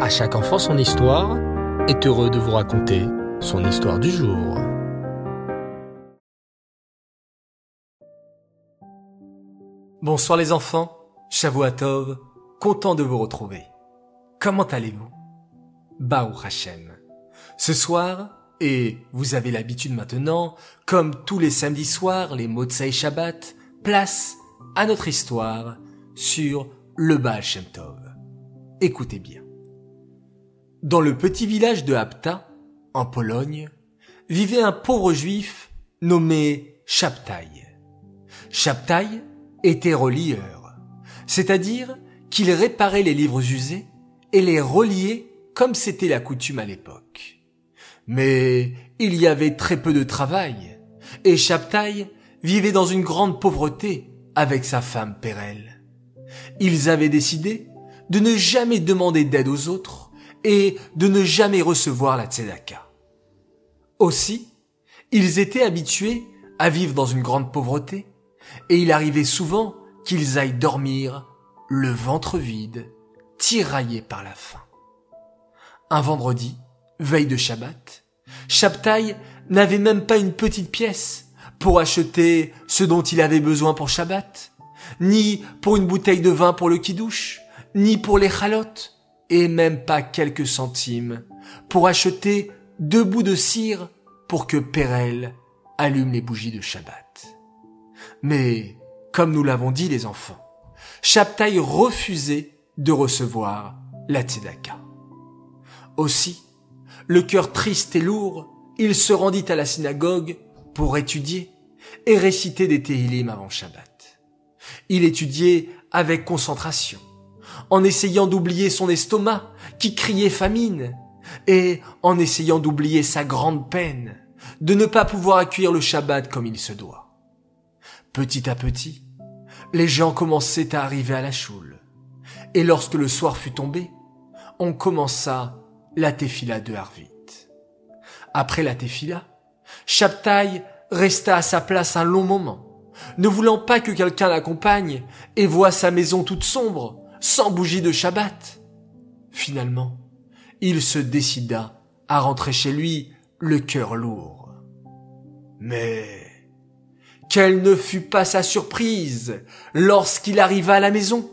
À chaque enfant son histoire est heureux de vous raconter son histoire du jour. Bonsoir les enfants, Shavuatov, content de vous retrouver. Comment allez-vous? Baou Hashem. Ce soir, et vous avez l'habitude maintenant, comme tous les samedis soirs, les Motsai Shabbat, place à notre histoire sur le Baal Shem Tov. Écoutez bien. Dans le petit village de Apta, en Pologne, vivait un pauvre juif nommé Chaptai. Chaptai était relieur, c'est-à-dire qu'il réparait les livres usés et les reliait comme c'était la coutume à l'époque. Mais il y avait très peu de travail, et Chaptai vivait dans une grande pauvreté avec sa femme Pérel. Ils avaient décidé de ne jamais demander d'aide aux autres et de ne jamais recevoir la tzedaka. Aussi, ils étaient habitués à vivre dans une grande pauvreté et il arrivait souvent qu'ils aillent dormir le ventre vide, tiraillés par la faim. Un vendredi, veille de Shabbat, Shabtai n'avait même pas une petite pièce pour acheter ce dont il avait besoin pour Shabbat, ni pour une bouteille de vin pour le kidouche, ni pour les chalotes, et même pas quelques centimes pour acheter deux bouts de cire pour que Pérel allume les bougies de Shabbat. Mais, comme nous l'avons dit les enfants, Shabtai refusait de recevoir la tzedaka. Aussi, le cœur triste et lourd, il se rendit à la synagogue pour étudier et réciter des Tehillim avant Shabbat. Il étudiait avec concentration, en essayant d'oublier son estomac qui criait famine, et en essayant d'oublier sa grande peine de ne pas pouvoir accueillir le Shabbat comme il se doit. Petit à petit, les gens commençaient à arriver à la choule, et lorsque le soir fut tombé, on commença la tefila de Harvit. Après la tefila, Shabtai resta à sa place un long moment, ne voulant pas que quelqu'un l'accompagne et voie sa maison toute sombre, sans bougie de Shabbat. Finalement, il se décida à rentrer chez lui le cœur lourd. Mais quelle ne fut pas sa surprise lorsqu'il arriva à la maison.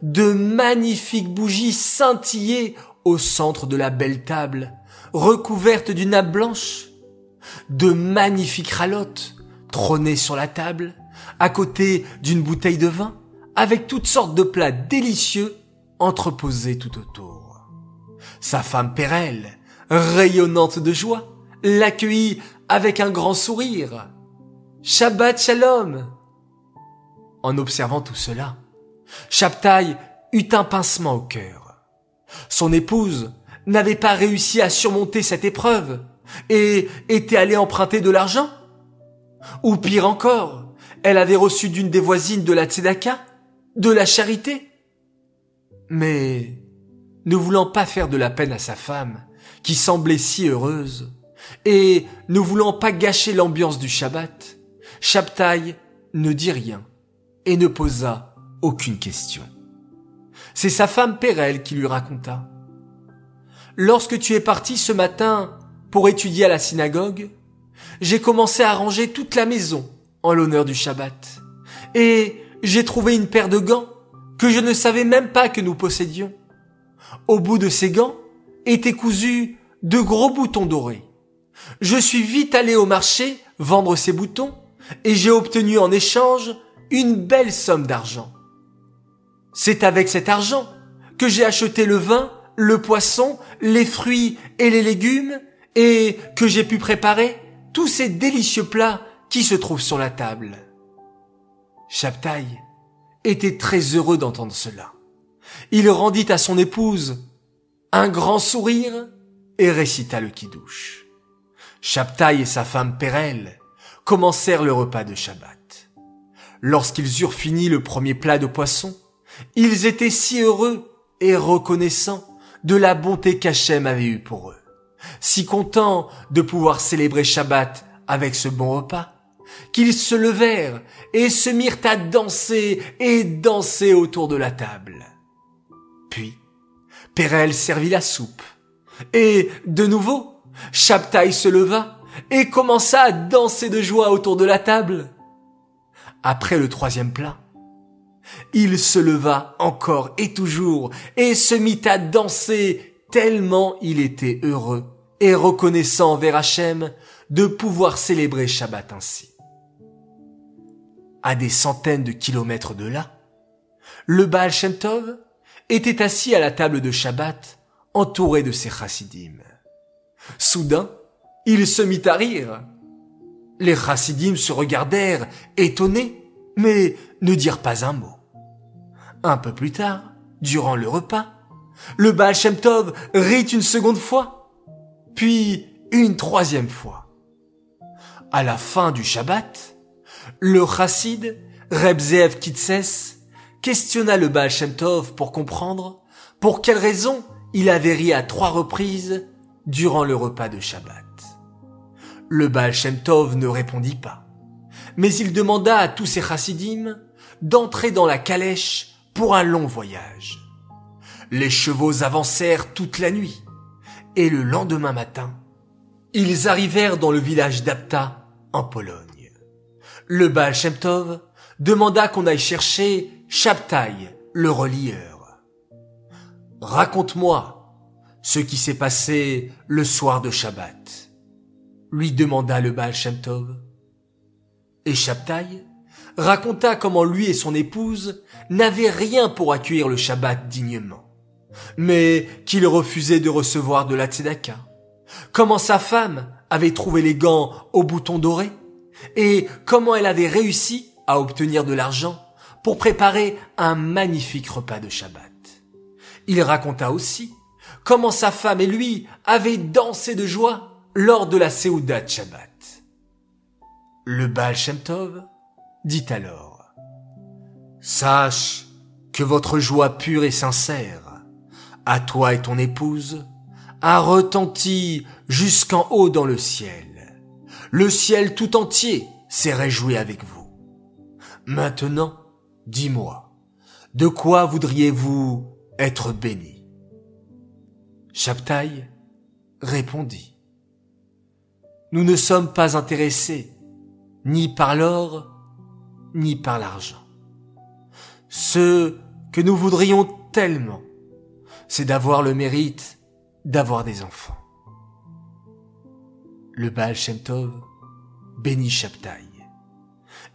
De magnifiques bougies scintillaient au centre de la belle table, recouverte d'une nappe blanche. De magnifiques ralottes trônaient sur la table, à côté d'une bouteille de vin, avec toutes sortes de plats délicieux entreposés tout autour. Sa femme Pérelle, rayonnante de joie, l'accueillit avec un grand sourire. Shabbat Shalom! En observant tout cela, Shabtai eut un pincement au cœur. Son épouse n'avait pas réussi à surmonter cette épreuve et était allée emprunter de l'argent. Ou pire encore, elle avait reçu d'une des voisines de la tzedaka de la charité. Mais, ne voulant pas faire de la peine à sa femme, qui semblait si heureuse, et ne voulant pas gâcher l'ambiance du Shabbat, Shabtai ne dit rien et ne posa aucune question. C'est sa femme Pérel qui lui raconta. Lorsque tu es parti ce matin pour étudier à la synagogue, j'ai commencé à ranger toute la maison en l'honneur du Shabbat. Et j'ai trouvé une paire de gants que je ne savais même pas que nous possédions. Au bout de ces gants étaient cousus de gros boutons dorés. Je suis vite allé au marché vendre ces boutons et j'ai obtenu en échange une belle somme d'argent. C'est avec cet argent que j'ai acheté le vin, le poisson, les fruits et les légumes et que j'ai pu préparer tous ces délicieux plats qui se trouvent sur la table. Chaptaï était très heureux d'entendre cela. Il rendit à son épouse un grand sourire et récita le kidouche. Chaptaï et sa femme Pérel commencèrent le repas de Shabbat. Lorsqu'ils eurent fini le premier plat de poisson, ils étaient si heureux et reconnaissants de la bonté qu'Hachem avait eue pour eux, si contents de pouvoir célébrer Shabbat avec ce bon repas, qu'ils se levèrent et se mirent à danser et danser autour de la table. Puis, Pérel servit la soupe. Et, de nouveau, Shabtai se leva et commença à danser de joie autour de la table. Après le troisième plat, il se leva encore et toujours et se mit à danser tellement il était heureux et reconnaissant envers Hachem de pouvoir célébrer Shabbat ainsi. À des centaines de kilomètres de là, le Baal était assis à la table de Shabbat, entouré de ses chassidim. Soudain, il se mit à rire. Les chassidim se regardèrent, étonnés, mais ne dirent pas un mot. Un peu plus tard, durant le repas, le Baal rit une seconde fois, puis une troisième fois. À la fin du Shabbat, le chassid, Reb Zev Kitses, questionna le Baal pour comprendre pour quelle raison il avait ri à trois reprises durant le repas de Shabbat. Le Baal ne répondit pas, mais il demanda à tous ses chassidim d'entrer dans la calèche pour un long voyage. Les chevaux avancèrent toute la nuit, et le lendemain matin, ils arrivèrent dans le village d'Apta, en Pologne. Le Baal Shem demanda qu'on aille chercher Shabtai, le relieur. Raconte-moi ce qui s'est passé le soir de Shabbat, lui demanda le Baal Shem. Et Shabtai raconta comment lui et son épouse n'avaient rien pour accueillir le Shabbat dignement, mais qu'il refusait de recevoir de la tzedaka, comment sa femme avait trouvé les gants au bouton doré, et comment elle avait réussi à obtenir de l'argent pour préparer un magnifique repas de Shabbat. Il raconta aussi comment sa femme et lui avaient dansé de joie lors de la Séouda de Shabbat. Le Baal Shem Tov dit alors, Sache que votre joie pure et sincère, à toi et ton épouse, a retenti jusqu'en haut dans le ciel. Le ciel tout entier s'est réjoui avec vous. Maintenant, Dis-moi, de quoi voudriez-vous être béni? Chaptaï répondit. Nous ne sommes pas intéressés ni par l'or, ni par l'argent. Ce que nous voudrions tellement, c'est d'avoir le mérite d'avoir des enfants. Le Baal Shem Tov bénit Chaptaï.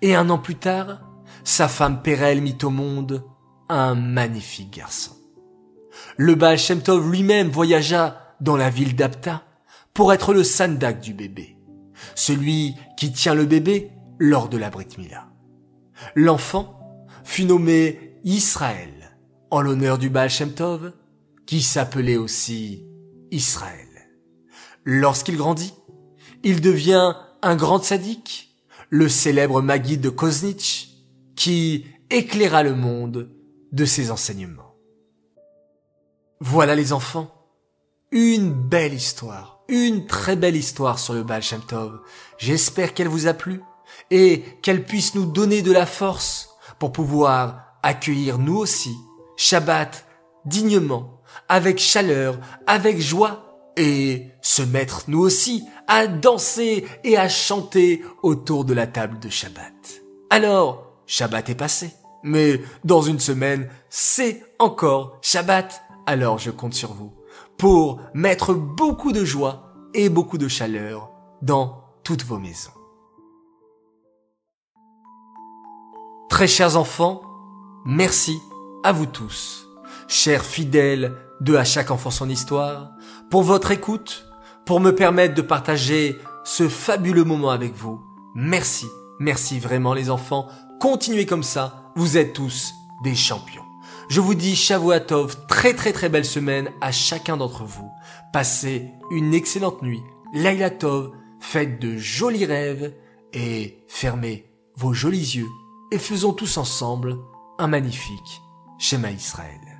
Et un an plus tard, sa femme Pérel mit au monde un magnifique garçon. Le Baal Shem Tov lui-même voyagea dans la ville d'Apta pour être le sandak du bébé, celui qui tient le bébé lors de la Brit Mila. L'enfant fut nommé Israël en l'honneur du Baal Shem Tov, qui s'appelait aussi Israël. Lorsqu'il grandit, il devient un grand sadique, le célèbre Maguide de Koznitch, qui éclaira le monde de ses enseignements. Voilà les enfants, une belle histoire, une très belle histoire sur le Baal. J'espère qu'elle vous a plu et qu'elle puisse nous donner de la force pour pouvoir accueillir nous aussi Shabbat dignement, avec chaleur, avec joie et se mettre nous aussi à danser et à chanter autour de la table de Shabbat. Alors, Shabbat est passé. Mais dans une semaine, c'est encore Shabbat. Alors je compte sur vous pour mettre beaucoup de joie et beaucoup de chaleur dans toutes vos maisons. Très chers enfants, merci à vous tous, chers fidèles de À chaque enfant son histoire, pour votre écoute, pour me permettre de partager ce fabuleux moment avec vous. Merci, merci vraiment les enfants Continuez comme ça, vous êtes tous des champions. Je vous dis Shavuatov, très très très belle semaine à chacun d'entre vous. Passez une excellente nuit. Laila Tov, faites de jolis rêves et fermez vos jolis yeux et faisons tous ensemble un magnifique schéma Israël.